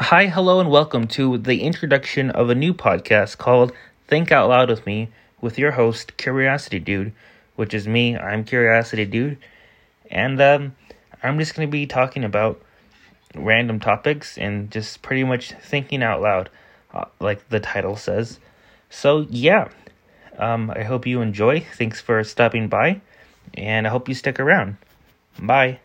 Hi, hello, and welcome to the introduction of a new podcast called Think Out Loud with Me with your host, Curiosity Dude, which is me. I'm Curiosity Dude. And um, I'm just going to be talking about random topics and just pretty much thinking out loud, uh, like the title says. So, yeah, um, I hope you enjoy. Thanks for stopping by, and I hope you stick around. Bye.